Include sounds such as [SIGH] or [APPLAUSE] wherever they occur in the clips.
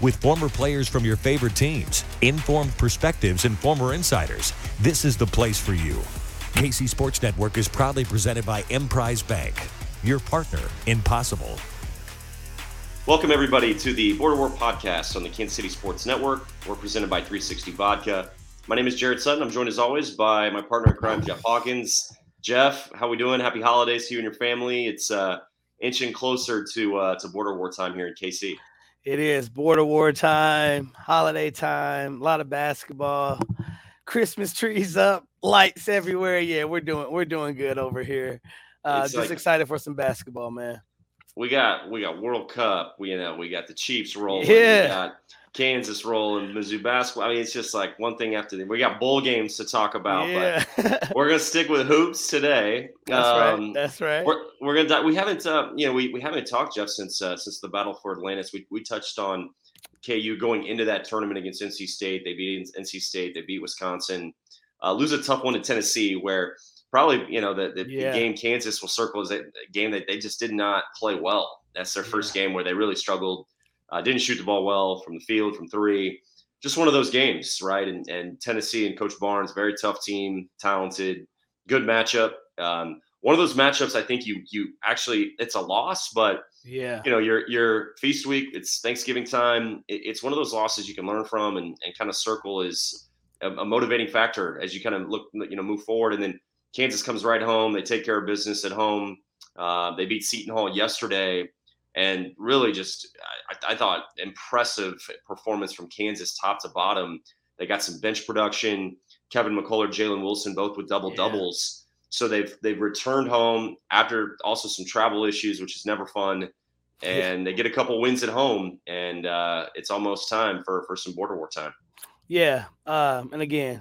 With former players from your favorite teams, informed perspectives, and former insiders, this is the place for you. KC Sports Network is proudly presented by Emprise Bank, your partner in possible. Welcome, everybody, to the Border War podcast on the Kansas City Sports Network. We're presented by 360 Vodka. My name is Jared Sutton. I'm joined, as always, by my partner in crime, Jeff Hawkins. Jeff, how we doing? Happy holidays to you and your family. It's uh, inching closer to uh, to border war time here in KC. It is border war time, holiday time, a lot of basketball, Christmas trees up, lights everywhere. Yeah, we're doing we're doing good over here. Uh, just like, excited for some basketball, man. We got we got World Cup. We you know we got the Chiefs rolling. Yeah. Kansas rolling, Mizzou basketball. I mean, it's just like one thing after the. We got bowl games to talk about, yeah. but [LAUGHS] we're gonna stick with hoops today. That's um, right. That's right. We're, we're gonna. We haven't. Uh, you know, we, we haven't talked Jeff since uh, since the battle for Atlantis. We we touched on KU going into that tournament against NC State. They beat NC State. They beat Wisconsin. Uh, lose a tough one to Tennessee, where probably you know the, the, yeah. the game Kansas will circle is a game that they just did not play well. That's their first yeah. game where they really struggled uh, didn't shoot the ball well from the field, from three. Just one of those games, right? And, and Tennessee and Coach Barnes, very tough team, talented, good matchup. Um, one of those matchups, I think you you actually it's a loss, but yeah, you know your your feast week, it's Thanksgiving time. It, it's one of those losses you can learn from and, and kind of circle is a, a motivating factor as you kind of look you know move forward. And then Kansas comes right home. They take care of business at home. Uh, they beat Seton Hall yesterday and really just I, I, thought impressive performance from Kansas top to bottom. They got some bench production. Kevin McCullar, Jalen Wilson, both with double doubles. So they've they've returned home after also some travel issues, which is never fun. [LAUGHS] And they get a couple wins at home, and uh, it's almost time for for some border war time. Yeah, um, and again,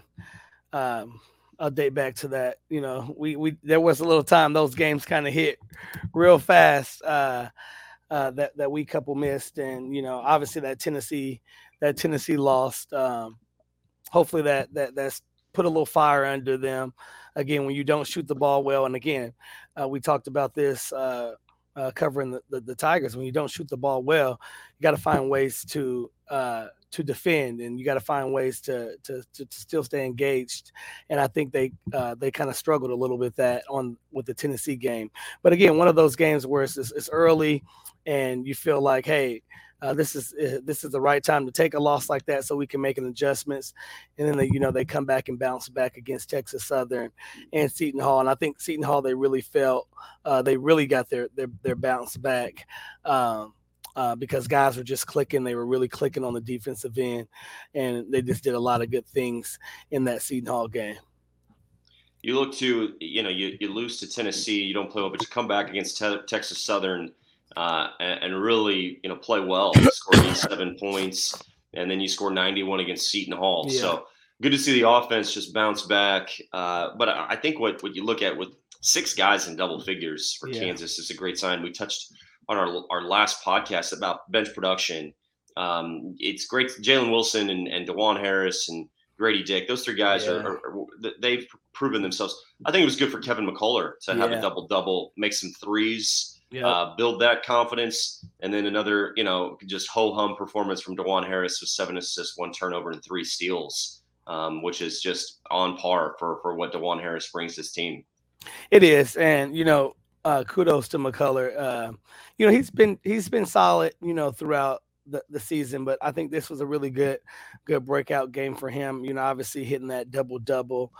um, I'll date back to that. You know, we we there was a little time those games kind of hit real fast. Uh, uh, that that we couple missed, and you know, obviously that Tennessee that Tennessee lost. Um, hopefully that that that's put a little fire under them. Again, when you don't shoot the ball well, and again, uh, we talked about this uh, uh, covering the, the, the, Tigers. When you don't shoot the ball well, you got to find ways to uh, to defend, and you got to find ways to, to, to to still stay engaged. And I think they uh, they kind of struggled a little bit that on with the Tennessee game. But again, one of those games where it's, it's early and you feel like, hey, uh, this is uh, this is the right time to take a loss like that so we can make an adjustments. And then they you know they come back and bounce back against texas southern and seton hall. And i think seton hall they really felt uh, they really got their their, their bounce back um, uh, because guys were just clicking. They were really clicking on the defensive end and they just did a lot of good things in that seton hall game. You look to you know you, you lose to tennessee. You don't play well but you come back against te- texas southern uh, and, and, really, you know, play well. Score [COUGHS] 87 points, and then you score 91 against Seton Hall. Yeah. So good to see the offense just bounce back. Uh, but I, I, think what what you look at with six guys in double figures for yeah. Kansas is a great sign. We touched on our our last podcast about bench production. Um, it's great. Jalen Wilson and, and Dajuan Harris and Grady Dick, those three guys yeah. are, are, they've proven themselves. I think it was good for Kevin McCullar to have a double double, make some threes uh, build that confidence. And then another, you know, just ho hum performance from Dajuan Harris with seven assists, one turnover, and three steals, um, which is just on par for for what Dajuan Harris brings this team. It is, and you know, uh, kudos to McCullar. Uh, you know, he's been he's been solid, you know, throughout the, the season, but I think this was a really good good breakout game for him. You know, obviously hitting that double double.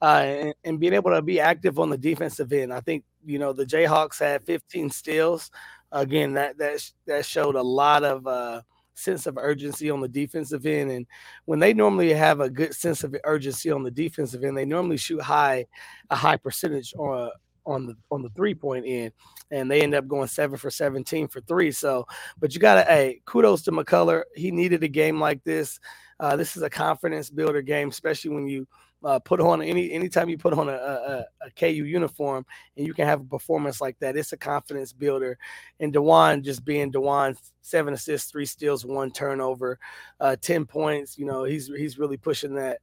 Uh, and, and, being able to be active on the defensive end. I think you know the Jayhawks had 15 steals. Again, that that that showed a lot of uh, sense of urgency on the defensive end. And when they normally have a good sense of urgency on the defensive end, they normally shoot high, a high percentage on on the on the three point end and they end up going seven for 17 for three. So, but you got to, hey, kudos to McCullar. He needed a game like this. Uh, this is a confidence builder game, especially when you uh, put on any anytime you put on a, a, a, KU uniform and you can have a performance like that. It's a confidence builder. And Dajuan just being Dajuan, seven assists, three steals, one turnover, uh, ten points. You know, he's he's really pushing that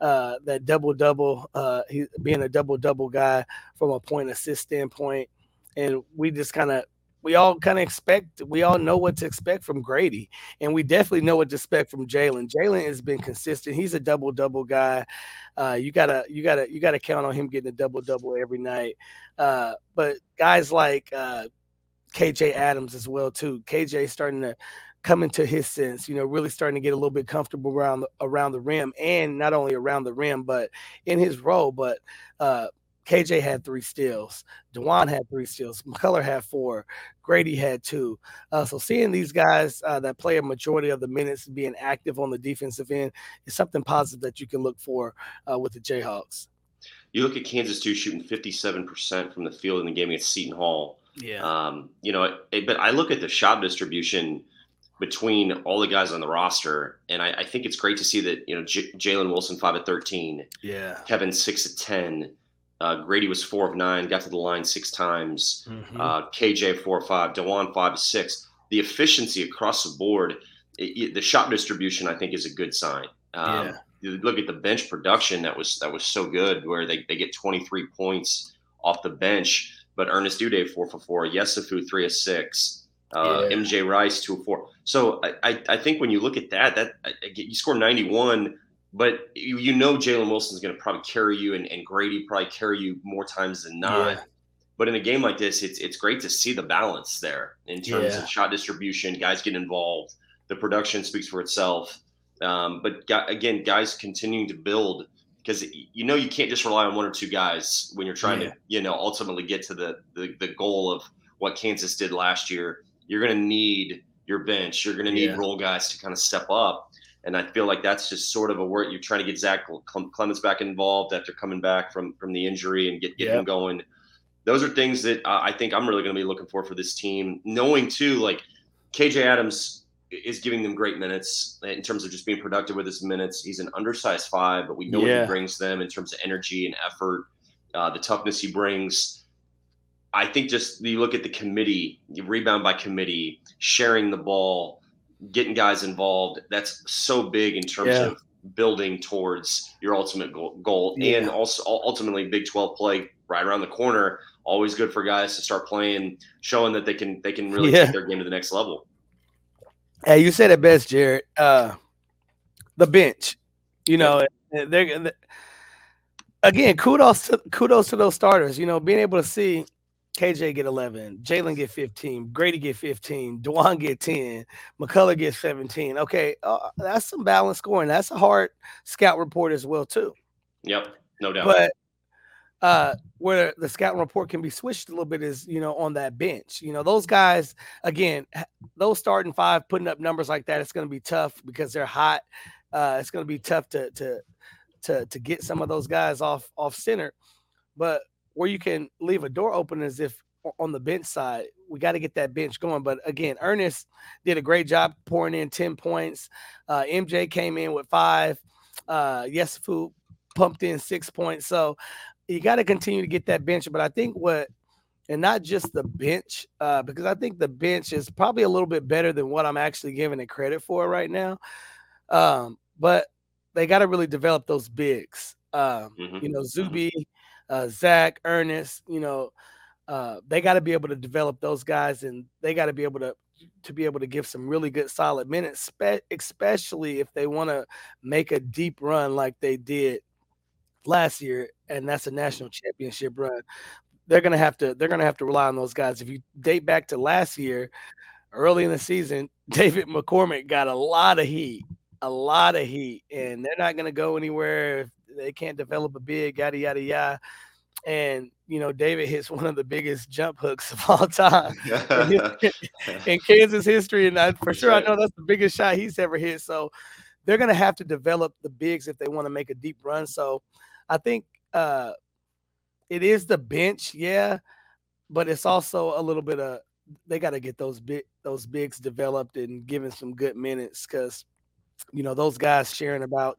uh, that double double. Uh, he being a double double guy from a point assist standpoint and we just kind of we all kind of expect we all know what to expect from Grady, and we definitely know what to expect from Jalen. Jalen has been consistent. He's a double double guy. Uh, you gotta you gotta you gotta count on him getting a double double every night. Uh, but guys like uh, KJ Adams as well too. KJ starting to come into his sense, you know, really starting to get a little bit comfortable around around the rim, and not only around the rim, but in his role. But uh, KJ had three steals. Dajuan had three steals. McCullar had four. Grady had two. Uh, so seeing these guys uh, that play a majority of the minutes being active on the defensive end is something positive that you can look for uh, with the Jayhawks. You look at Kansas too, shooting 57% from the field in the game against Seton Hall. Yeah. Um, you know, it, but I look at the shot distribution between all the guys on the roster, and I, I think it's great to see that you know J- Jalen Wilson five at 13. Yeah. Kevin six at 10. Uh, Grady was four of nine, got to the line six times. Mm-hmm. Uh, KJ four or five, Dajuan five of six. The efficiency across the board, it, it, the shot distribution, I think, is a good sign. Um, yeah. You look at the bench production that was that was so good, where they, they get 23 points off the bench. But Ernest Udeh four for four, Yesufu three of six, uh, yeah. MJ Rice two of four. So I, I, I think when you look at that, that you score 91 but you, you know Jalen Wilson's going to probably carry you, and, and Grady probably carry you more times than not. Yeah. But in a game like this, it's it's great to see the balance there in terms yeah. of shot distribution. Guys get involved. The production speaks for itself. Um, but again, guys continuing to build because you know you can't just rely on one or two guys when you're trying yeah. to you know ultimately get to the, the the goal of what Kansas did last year. You're going to need your bench. You're going to need role guys to kind of step up. And I feel like that's just sort of a work. You're trying to get Zach Clemence back involved after coming back from from the injury and get get yep. him going. Those are things that I think I'm really going to be looking for for this team. Knowing too, like KJ Adams is giving them great minutes in terms of just being productive with his minutes. He's an undersized five, but we know yeah. what he brings them in terms of energy and effort, uh, the toughness he brings. I think just you look at the committee, you rebound by committee, sharing the ball, getting guys involved that's so big in terms yeah. of building towards your ultimate goal. Yeah. and also ultimately big 12 play right around the corner always good for guys to start playing showing that they can they can really yeah. take their game to the next level hey you said it best jared uh the bench you know they're, they're again kudos to kudos to those starters you know being able to see KJ get 11, Jalen get 15, Grady get 15, Dajuan get 10, McCullar get 17. Okay, uh, that's some balanced scoring. That's a hard scout report as well too. Yep, no doubt. But uh, where the scouting report can be switched a little bit is you know on that bench. You know those guys again, those starting five putting up numbers like that. It's going to be tough because they're hot. Uh, it's going to be tough to to to to get some of those guys off off center. But where you can leave a door open as if on the bench side, we got to get that bench going. But again, Ernest did a great job pouring in 10 points. Uh, MJ came in with five. Uh, Yesufu pumped in six points. So you got to continue to get that bench. But I think what, and not just the bench, uh, because I think the bench is probably a little bit better than what I'm actually giving it credit for right now. Um, but they got to really develop those bigs. Um, mm-hmm. You know, Zuby uh, Zach, Ernest, you know, uh, they got to be able to develop those guys, and they got to be able to to be able to give some really good solid minutes, especially if they want to make a deep run like they did last year, and that's a national championship run. They're gonna have to they're gonna have to rely on those guys. If you date back to last year, early in the season, [LAUGHS] David McCormick got a lot of heat, a lot of heat, and they're not gonna go anywhere if they can't develop a big yada yada yada. And you know, David hits one of the biggest jump hooks [LAUGHS] of all time [LAUGHS] in Kansas history, and I, for sure I know that's the biggest shot he's ever hit. So they're gonna have to develop the bigs if they want to make a deep run. So I think uh, it is the bench, yeah, but it's also a little bit of they got to get those big those bigs developed and given some good minutes because you know those guys sharing about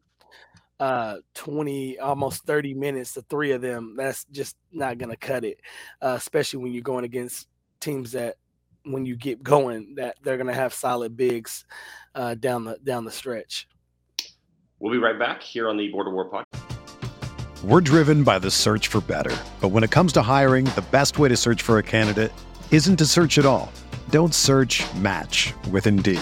uh 20 almost 30 minutes the three of them that's just not gonna cut it uh, especially when you're going against teams that when you get going that they're gonna have solid bigs uh, down the down the stretch. We'll be right back here on the border war podcast we're driven by the search for better but when it comes to hiring the best way to search for a candidate isn't to search at all. Don't search match with indeed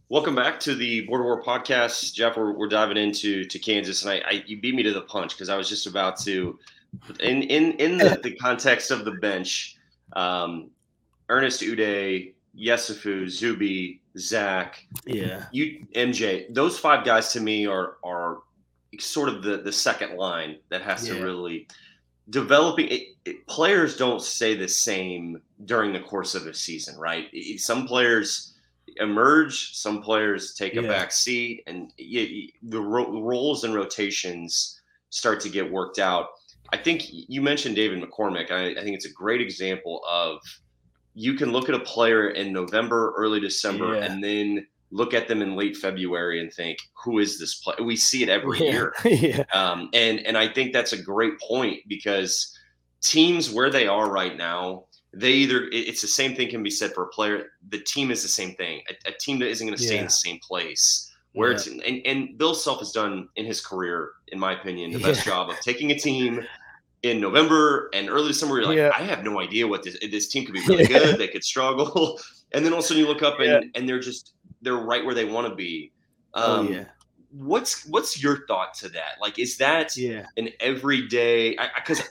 Welcome back to the Border War podcast, Jeff. We're, we're diving into to Kansas, and I, I you beat me to the punch because I was just about to, in in in the, the context of the bench, um, Ernest Udeh, Yesufu, Zuby, Zach, yeah, you MJ. Those five guys to me are are sort of the the second line that has yeah. to really developing it, it, players don't stay the same during the course of a season right it, some players emerge some players take a back seat and the ro- roles and rotations start to get worked out i think you mentioned david mccormick I, I think it's a great example of you can look at a player in November, early December, yeah. and then look at them in late February and think, who is this player? We see it every yeah. year. [LAUGHS] yeah. Um, and and I think that's a great point because teams where they are right now, they either it's the same thing can be said for a player. The team is the same thing. A, a team that isn't going to stay yeah. in the same place. Where it's and, and Bill Self has done in his career, in my opinion, the best job of taking a team in November and early December, you're like, yeah. I have no idea what this this team could be really [LAUGHS] yeah. good. They could struggle, [LAUGHS] and then all of a sudden you look up and yeah. and they're just they're right where they want to be. Oh, um, oh, yeah. What's what's your thought to that? Like, is that yeah. an everyday? Because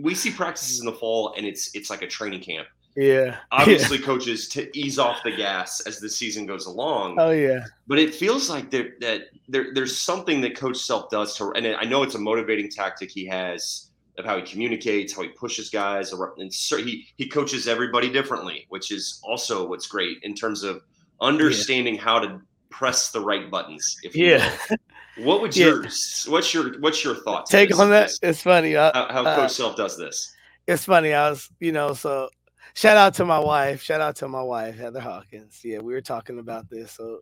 we see practices in the fall and it's it's like a training camp. Yeah. [LAUGHS] Obviously, yeah. coaches to ease off the gas as the season goes along. Oh yeah. But it feels like there that there there's something that Coach Self does to, and I know it's a motivating tactic he has of how he communicates, how he pushes guys, and so he he coaches everybody differently, which is also what's great in terms of understanding yeah. how to press the right buttons. If yeah. [LAUGHS] What would yeah. yours? What's your what's your thoughts? Take on, on that. It's funny uh, how, how Coach uh, Self does this. It's funny. I was, you know, so shout out to my wife. Shout out to my wife, Heather Hawkins. Yeah, we were talking about this. So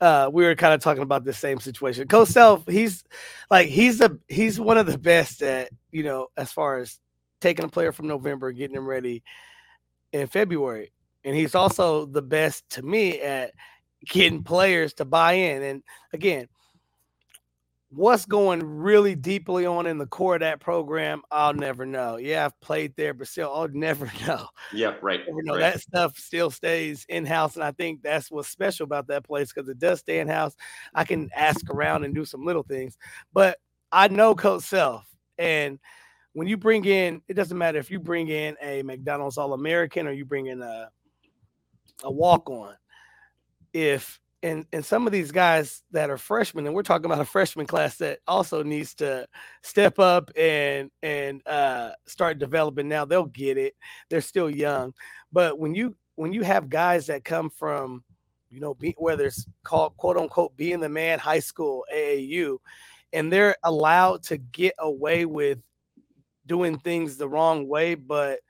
uh, we were kind of talking about the same situation. Coach Self, he's like he's the he's one of the best at you know as far as taking a player from November, getting him ready in February, and he's also the best to me at getting players to buy in. And again, what's going really deeply on in the core of that program, I'll never know. Yeah, I've played there, but still, I'll [LAUGHS] never know. Yeah, right. Never know. Right. That stuff still stays in house, and I think that's what's special about that place because it does stay in house. I can ask around and do some little things, but I know Coach Self, and when you bring in, it doesn't matter if you bring in a McDonald's All American or you bring in a a walk on. If and and some of these guys that are freshmen, and we're talking about a freshman class that also needs to step up and and uh, start developing. Now they'll get it; they're still young, but when you when you have guys that come from, you know, be, whether it's called quote unquote being the man, high school, AAU, and they're allowed to get away with doing things the wrong way, but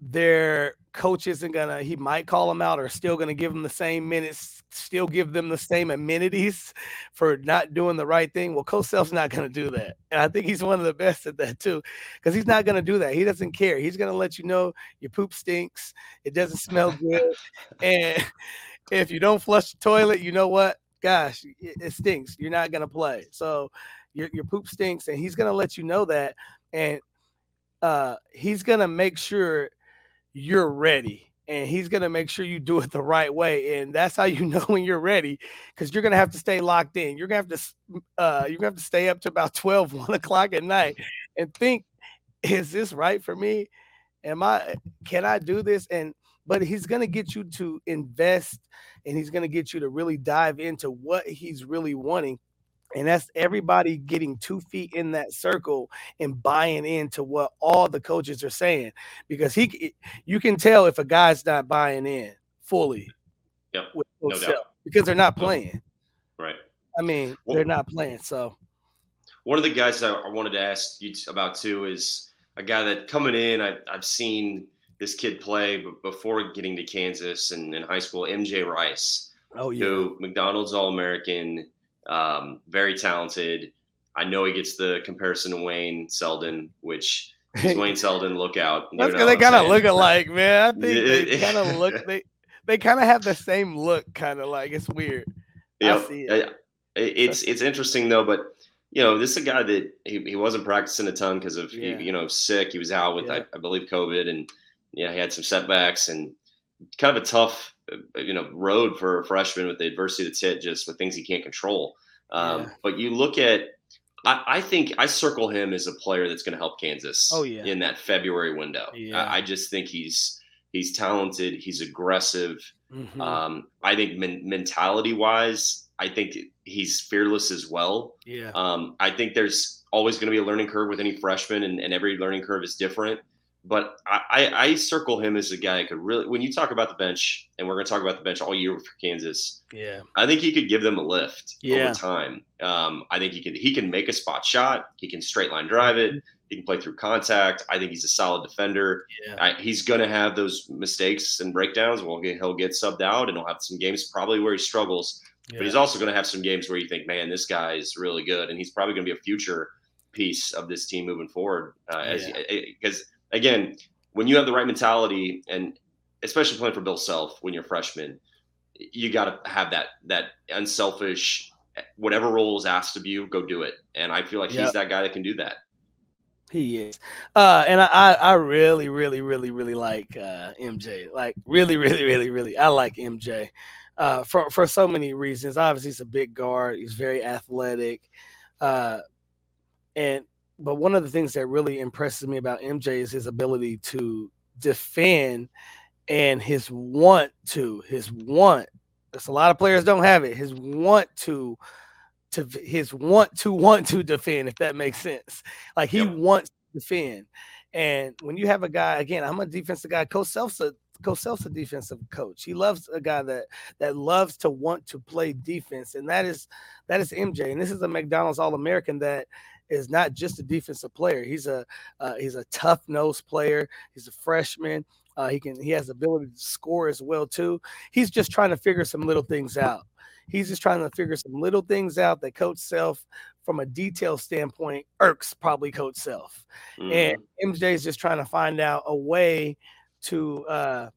their coach isn't gonna he might call them out or still gonna give them the same minutes still give them the same amenities for not doing the right thing. Well coach self's not gonna do that and i think he's one of the best at that too because he's not gonna do that. He doesn't care. He's gonna let you know your poop stinks. It doesn't smell good. And [LAUGHS] if you don't flush the toilet you know what? Gosh it, stinks. You're not gonna play. So your, your poop stinks and he's gonna let you know that and uh, he's gonna make sure you're ready and he's going to make sure you do it the right way and that's how [LAUGHS] you know when you're ready because you're going to have to stay locked in. You're going to have to uh, you're going to have to stay up to about [LAUGHS] 12 1 o'clock at night [LAUGHS] and think is this right for me? Am i can i do this? And but he's going to get you to invest and he's going to get you to really dive into what he's really wanting and that's everybody getting two feet in that circle and buying into what all the coaches are saying. Because he, you can tell if a guy's not buying in fully. Yeah, no doubt. Because they're not playing. Right. I mean, well, they're not playing. So, one of the guys that I wanted to ask you about too is a guy that coming in. I, I've seen this kid play before getting to Kansas and in high school. MJ Rice. Oh yeah. Who McDonald's All American um, very talented. I know he gets the comparison to Wayne Selden, which is [LAUGHS] Wayne Selden. Look out! That's because they kind of look alike, man. I think they [LAUGHS] kind of look they they kind of have the same look, kind of like it's weird. Yeah, it. it's it's interesting though, but you know, this is a guy that he, he wasn't practicing a ton because of yeah. you know sick. He was out with yeah. I, I, believe COVID, and yeah, he had some setbacks and kind of a tough uh, you know road for a freshman with the adversity that's hit just with things he can't control. Um, yeah. But you look at, I, I, think I circle him as a player that's going to help Kansas. Oh yeah, in that February window. Yeah. I, I just think he's he's talented. He's aggressive. Mm-hmm. Um, I think men- mentality wise, I think he's fearless as well. Yeah. Um, I think there's always going to be a learning curve with any freshman, and, and every learning curve is different but I, I, circle him as a guy that could really when you talk about the bench, and we're going to talk about the bench all year for Kansas. Yeah, I think he could give them a lift yeah. over time. Um, I think he can he can make a spot shot. He can straight line drive it. He can play through contact. I think he's a solid defender. Yeah. I, he's going to have those mistakes and breakdowns. Well, he'll get subbed out, and he'll have some games probably where he struggles. Yeah. But he's also going to have some games where you think, man, this guy is really good, and he's probably going to be a future piece of this team moving forward. Uh, as because again, when you have the right mentality and especially playing for Bill Self when you're a freshman, you got to have that that unselfish whatever role is asked of you, go do it. And I feel like yep. he's that guy that can do that. He is. Uh, and I, I really, really, really, really like uh, MJ. Like really, really, really, really. I like MJ. Uh, for for so many reasons. Obviously, he's a big guard. He's very athletic. Uh, and but one of the things that really impresses me about MJ is his ability to defend and his want to, his want. There's a lot of players don't have it. His want to, to his want to [LAUGHS] want to defend, if that makes sense. Like he yep. wants to defend. And when you have a guy, again, I'm a defensive guy. Coach Self's a Coach Self's a defensive coach. He loves a guy that that loves to want to play defense, and that is that is MJ. And this is a McDonald's All American that is not just a defensive player. He's a uh, he's a tough nosed player. He's a freshman. Uh, he can he has the ability to score as well too. He's just trying to figure some little things out. He's just trying to figure some little things out that Coach Self, from a detail standpoint, irks probably Coach Self. Mm-hmm. And MJ is just trying to find out a way to uh,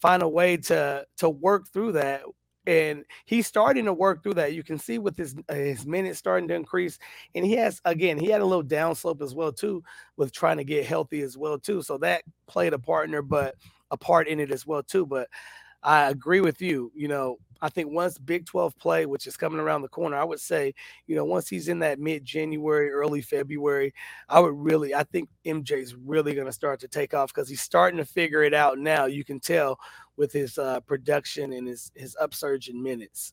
find a way to to work through that and he's starting to work through that. You can see with his uh, his minutes starting to increase, and he has again he had a little downslope as well too with trying to get healthy as well too. So that played a partner, but a part in it as well too. But I agree with you. You know, I think once Big 12 play, which is coming around the corner, I would say, you know, once he's in that mid January, early February, I would really, I think MJ's really going to start to take off because he's starting to figure it out now. You can tell with his uh, production and his his upsurge in minutes.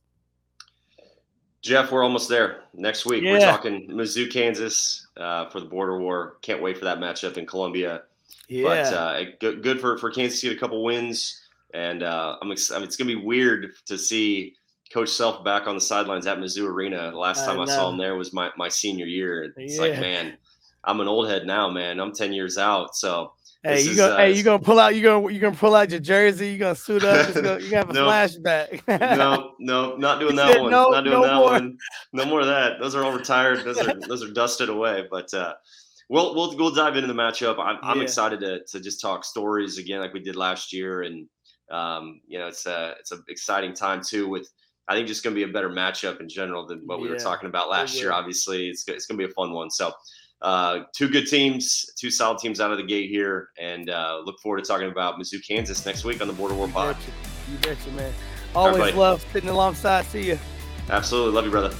Jeff, we're almost there. Next week, yeah. we're talking Mizzou, Kansas uh, for the border war. Can't wait for that matchup in Columbia. Yeah. But uh, good, good for, for Kansas to get a couple wins. And uh, I'm excited. It's going to be weird to see Coach Self back on the sidelines at Mizzou Arena. The last time I, I saw him there was my, my senior year. It's yeah. like, man, I'm an old head now, man. I'm 10 years out. So Hey, you gonna uh, hey, you gonna pull out you gonna you gonna pull out your jersey, you gonna suit up, you gonna, you have a no, flashback. no, [LAUGHS] no, not doing that one. No, not doing no that more. one. No more of that. Those are all retired. Those are [LAUGHS] those are dusted away. But uh we'll we'll we'll dive into the matchup. I'm, I'm yeah. excited to to just talk stories again like we did last year. And um, you know, it's a it's an exciting time too with I think just gonna be a better matchup in general than what we were talking about last year. Obviously, it's it's gonna be a fun one. So uh, two good teams, two solid teams out of the gate here, and uh, look forward to talking about Mizzou, Kansas next week on the Border War Pod. You betcha, man. Always love sitting alongside. See you. Absolutely. Love you, brother.